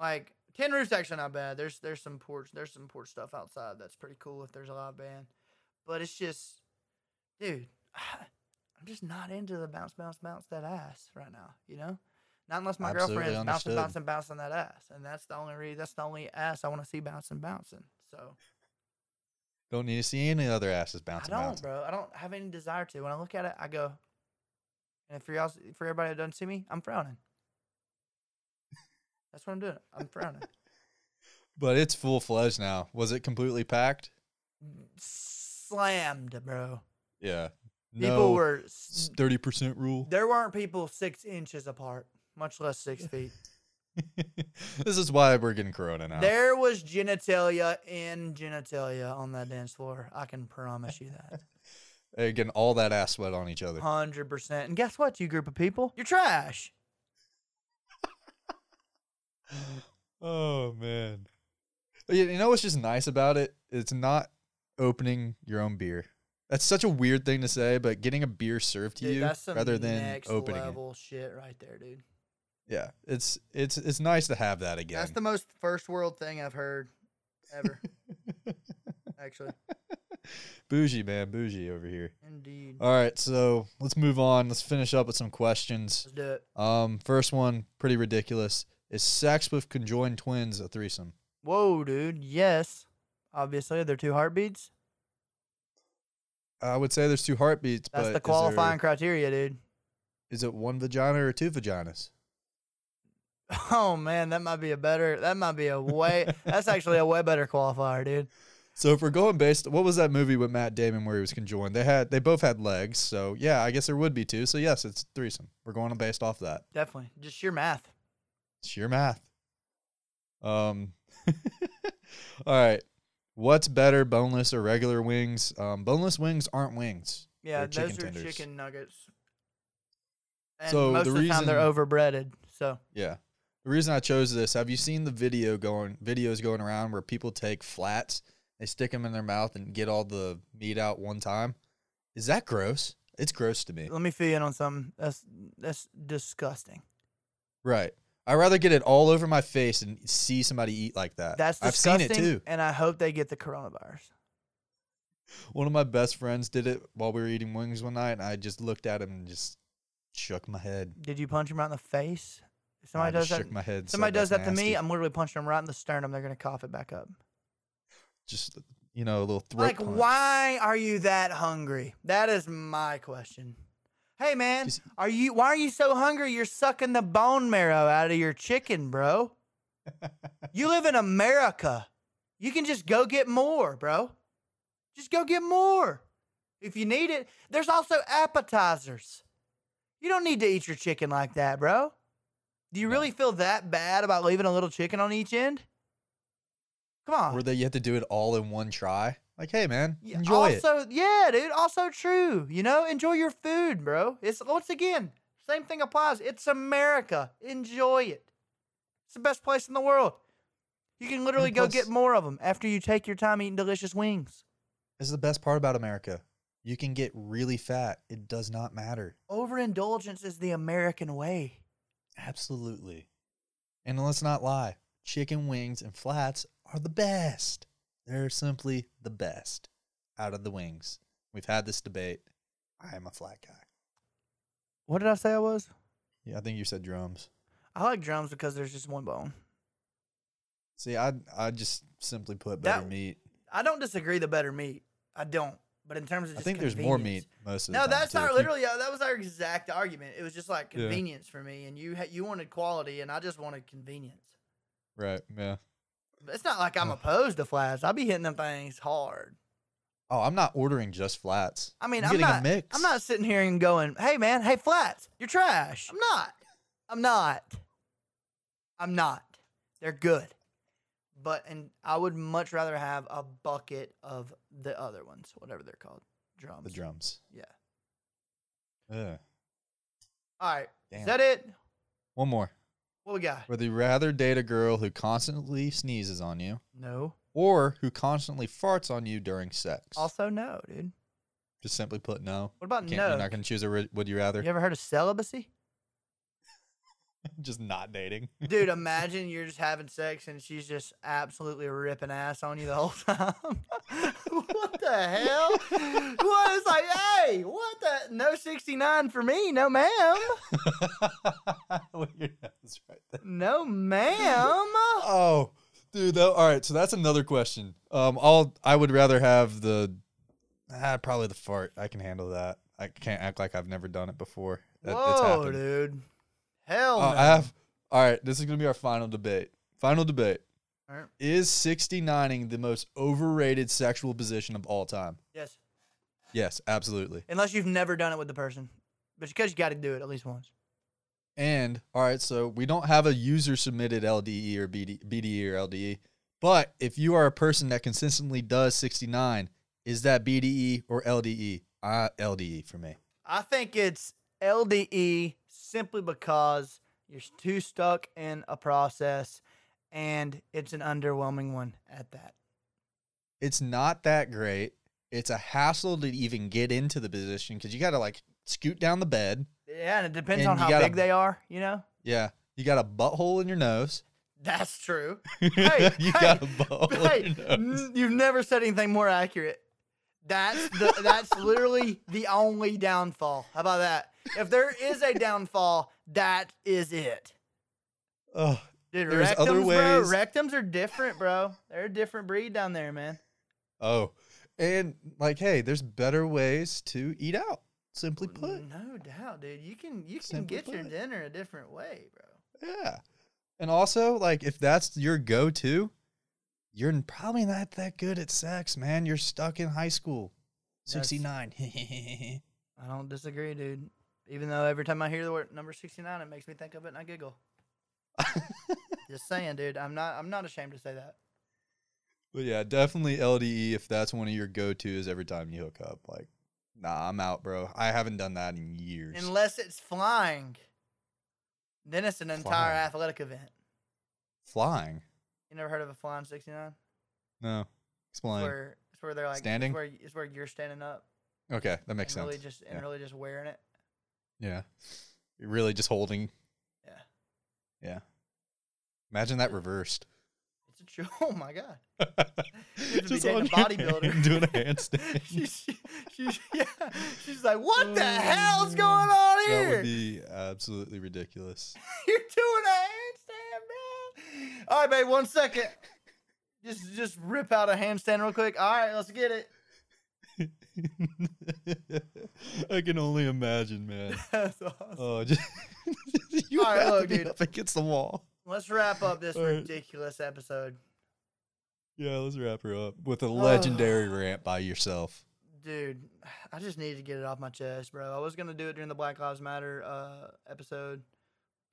like Tin Roof's actually not bad. There's there's some porch there's some porch stuff outside that's pretty cool if there's a live band, but it's just, dude, *sighs* I'm just not into the bounce bounce bounce that ass right now. You know, not unless my Absolutely girlfriend's bouncing understood. bouncing bouncing that ass, and that's the only re- that's the only ass I want to see bouncing bouncing. So don't need to see any other asses I bouncing. don't, bouncing. bro. I don't have any desire to. When I look at it, I go. And for y'all, for everybody that doesn't see me, I'm frowning. That's what I'm doing. I'm frowning. *laughs* But it's full fledged now. Was it completely packed? Slammed, bro. Yeah. People were. thirty percent rule. There weren't people six inches apart, much less six *laughs* feet. this is why we're getting corona now. There was genitalia in genitalia on that dance floor. I can promise you that. *laughs* They're getting all that ass sweat on each other. Hundred percent. And guess what, you group of people? You're trash. *laughs* Oh man. You know what's just nice about it? It's not opening your own beer. That's such a weird thing to say, but getting a beer served to Dude, you rather than opening it. level shit right there, dude. Yeah, it's it's it's nice to have that again. That's the most first world thing I've heard ever. *laughs* Actually, bougie man, bougie over here. indeed. All right, so let's move on. Let's finish up with some questions. Let's do it. Um, first one, pretty ridiculous. Is sex with conjoined twins a threesome? Whoa, dude. Yes. Obviously, they're two heartbeats. I would say there's two heartbeats, That's the qualifying there- criteria, dude. Is, it one vagina or two vaginas? *laughs* Oh man, that might be a better. That might be a way. that's actually a way better qualifier, dude. So if we're going based, what was that movie with Matt Damon where he was conjoined? They had they both had legs, so yeah, I guess there would be two. So yes, it's threesome. We're going based off that. Definitely, just sheer math. Sheer math. Um. *laughs* all right. What's better, boneless or regular wings? Um, boneless wings aren't wings. Yeah, They're chicken those are tenders. chicken nuggets. And So most the of the time they're reason- overbreaded. So Yeah. The reason I chose this, have you seen the video going videos going around where people take flats, they stick them in their mouth and get all the meat out one time? Is that gross? It's gross to me. let me fill you in on something. That's that's disgusting. Right. I'd rather get it all over my face and see somebody eat like that. That's I've seen it too. And I hope they get the coronavirus. One of my best friends did it while we were eating wings one night, and I just looked at him and just shook my head. Did you punch him right in the face? If I somebody just does that. my head. Somebody does that "That's to me. I'm literally punching them right in the sternum. They're gonna cough it back up. just you know a little throat like, punch. why are you that hungry? That is my question. Hey man, Just- are you? Why are you so hungry? You're sucking the bone marrow out of your chicken, bro. you live in America. You can just go get more, bro. Just go get more. If you need it, there's also appetizers. You don't need to eat your chicken like that, bro. Do you really feel that bad about leaving a little chicken on each end? Come on. Or they you have to do it all in one try. Like, hey man, enjoy it. also, yeah, dude. Also true. You know, enjoy your food, bro. It's once again, same thing applies. It's America. Enjoy it. It's the best place in the world. You can literally go get more of them after you take your time eating delicious wings. This is the best part about America. You can get really fat. It does not matter. Overindulgence is the American way. Absolutely. And let's not lie. Chicken wings and flats are the best. They're simply the best out of the wings. We've had this debate. I am a flat guy. What did I say I was? Yeah, I think you said drums. I like drums because there's just one bone. See, I I just simply put better That- meat. I don't disagree the better meat. I don't. But in terms of I just think there's more convenience- meat most of the No, time. that's too. our you- literally uh, that was our exact argument. It was just like Yeah. convenience for me, and you ha- you wanted quality, and I just wanted convenience. Right. Yeah. It's not like I'm oh. opposed to flats. I'll be hitting them things hard. Oh, I'm not ordering just flats. I mean, I'm I'm, not. a mix. I'm not sitting here and going, "Hey, man, hey, flats, you're trash." I'm not. I'm not. I'm not. They're good, but and I would much rather have a bucket of the other ones, whatever they're called, drums. the drums. Yeah. Ugh. All right. Damn. Is that it? One more. What we got? Would you rather date a girl who constantly sneezes on you No. or who constantly farts on you during sex? Also, no, dude. Just simply put no. What about Can't, no? You're not going to choose a ri- would you rather? You ever heard of celibacy? Just not dating. *laughs* Dude, imagine you're just having sex and she's just absolutely ripping ass on you the whole *laughs* time. *laughs* what the hell? What is like, hey, what the? No 69 for me. No, ma'am. Your nose right there. No, ma'am. Oh, dude. That, all right. So that's another question. Um, I'll. I would rather have the. Ah, probably the fart. I can handle that. I can't act like I've never done it before. That, Whoa, dude. Hell Uh, no. I have. All right. This is gonna be our final debate. Final debate. All right. Is 69ing the most overrated sexual position of all time? Yes. Yes, absolutely. Unless you've never done it with the person. But because you got to do it at least once. And all right, so we don't have a user submitted LDE or BD, BDE or LDE, but if you are a person that consistently does 69, is that BDE or LDE? Uh, LDE for me. I think it's LDE simply because you're too stuck in a process and it's an underwhelming one at that. It's not that great. It's a hassle to even get into the position because you got to like scoot down the bed. Yeah, and it depends And on how gotta- big they are, you know? Yeah, you got a butthole in your nose. That's true. *laughs* you hey, got a butthole Hey, in your nose. n- you've never said anything more accurate. That's the that's literally the only downfall. How about that? If there is a downfall, that is it. Ugh, Dude, There's rectums, other bro. ways- Rectums are different, bro. They're a different breed down there, man. oh, and like, hey, there's better ways to eat out. Simply put. No doubt, dude. You can you can Simply get your dinner a different way, bro. Yeah. And also, like, if that's your go to, you're probably not that good at sex, man. You're stuck in high school. 69. *laughs* I don't disagree, dude. Even though every time I hear the word number sixty nine, it makes me think of it and I giggle. *laughs* Just saying, dude. I'm not I'm not ashamed to say that. but yeah, definitely LDE if that's one of your go tos every time you hook up. Like, nah, I'm out, bro. I haven't done that in years. Unless it's flying. Then it's an entire Flying. athletic event. Flying? You never heard of a flying sixty nine? No. Explain. Where it's where they're like Standing? It's where, it's where you're standing up okay, that makes and sense. really just and Yeah. really just wearing it. yeah. You're really just holding. Yeah. Yeah. Imagine that reversed. It's a true. *laughs* Oh my god. *laughs* just dating a bodybuilder. doing a *laughs* handstand. she's, she's, yeah. She's like, what the Oh, hell's going on here? That would be absolutely ridiculous. You're doing a handstand, bro. All right, babe. One second. Just, just rip out a handstand real quick. All right, let's get it. *laughs* I can only imagine, man. *laughs* That's awesome. Oh, *laughs* just, you All right, look, dude. up against the wall. Let's wrap up this All right. ridiculous episode. Yeah, let's wrap her up with a legendary rant by yourself. Dude, *sighs* I just needed to get it off my chest, bro. I was gonna do it during the Black Lives Matter uh, episode,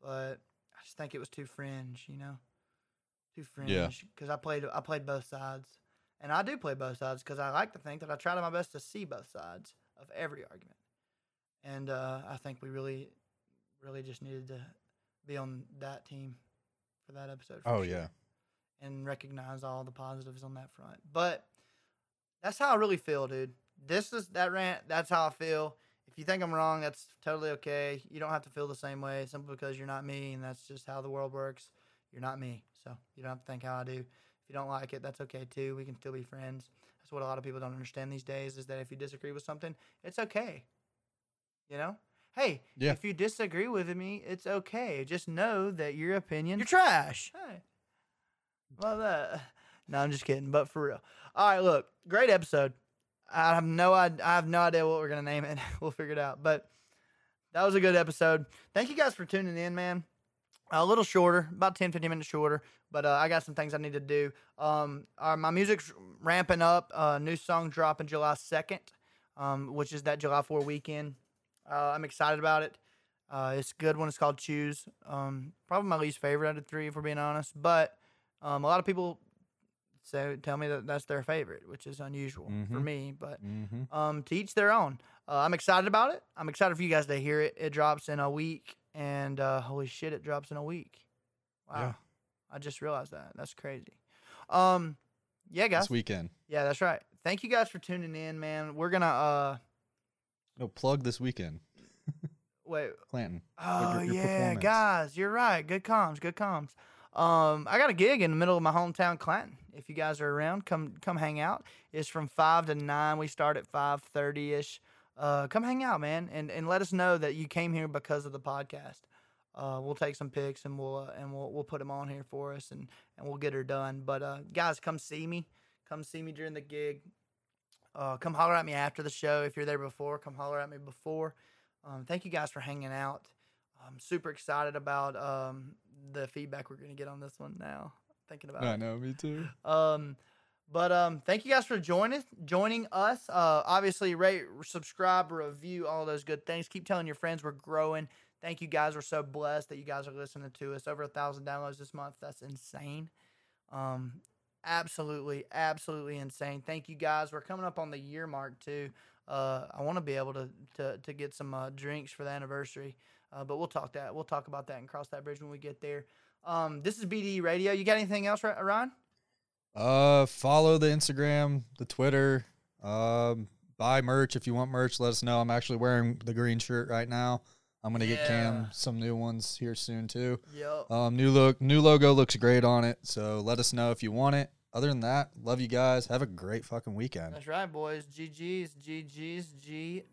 but I just think it was too fringe, you know, too fringe. Yeah. Because I played, I played both sides, and I do play both sides because I like to think that I try to my best to see both sides of every argument, and uh, I think we really, really just needed to be on that team for that episode. for Oh sure yeah. and recognize all the positives on that front. But that's how I really feel, dude. This is that rant. That's how I feel. If you think I'm wrong, that's totally okay. You don't have to feel the same way simply because you're not me, and that's just how the world works. You're not me, so you don't have to think how I do. If you don't like it, that's okay too. We can still be friends. That's what a lot of people don't understand these days is that if you disagree with something, it's okay. You know? Hey, Yeah. if you disagree with me, it's okay. Just know that your opinion you're trash. Hey. Well that *laughs* No, I'm just kidding, but for real. All right, look, great episode. I have no idea, I have no idea what we're gonna name it. *laughs* we'll figure it out. But that was a good episode. Thank you guys for tuning in, man. A little shorter, about 10, 15 minutes shorter, but uh, I got some things I need to do. Um, uh, my music's ramping up. Uh, new song dropping July 2nd, um, which is that July 4 weekend. Uh, I'm excited about it. Uh, it's a good one. It's called Choose. Um, probably my least favorite out of three, if we're being honest. But um, a lot of people say tell me that that's their favorite, which is unusual for Mhm. me. But Mm-hmm. um, to each their own. Uh, I'm excited about it. I'm excited for you guys to hear it. It drops in a week, and uh, holy shit, it drops in a week. Wow, Yeah. I just realized that. That's crazy. Um, yeah, guys. This weekend. Yeah, that's right. Thank you guys for tuning in, man. We're gonna uh No, plug this weekend. *laughs* wait. Clanton. Oh your- your yeah, guys, you're right. Good comms, good comms. Um, I got a gig in the middle of my hometown, Clanton. If you guys are around, come come hang out. It's from five to nine. We start at five thirty ish. Uh, come hang out, man, and and let us know that you came here because of the podcast. Uh, we'll take some pics and we'll uh, and we'll we'll put them on here for us and and we'll get her done. But uh, guys, come see me. Come see me during the gig. Uh, come holler at me after the show if you're there before. Come holler at me before. Um, thank you guys for hanging out. I'm super excited about um, the feedback we're going to get on this one now. Thinking about I it. know, me too. Um, but um, thank you guys for joining joining us. Uh, obviously, rate, subscribe, review, all those good things. Keep telling your friends we're growing. Thank you guys. We're so blessed that you guys are listening to us. Over a thousand downloads this month. That's insane. Um, absolutely, absolutely insane. Thank you guys. We're coming up on the year mark too. Uh, I want to be able to to to get some uh, drinks for the anniversary. Uh, but we'll talk that. We'll talk about that and cross that bridge when we get there. Um, this is BDE Radio. You got anything else, Ryan? Uh, follow the Instagram, the Twitter. Um, buy merch if you want merch. Let us know. I'm actually wearing the green shirt right now. I'm gonna get Cam some new ones here soon too. Yep. Um, new look, new logo looks great on it. So let us know if you want it. Other than that, love you guys. Have a great fucking weekend. That's right, boys. GG's, GG's, GG.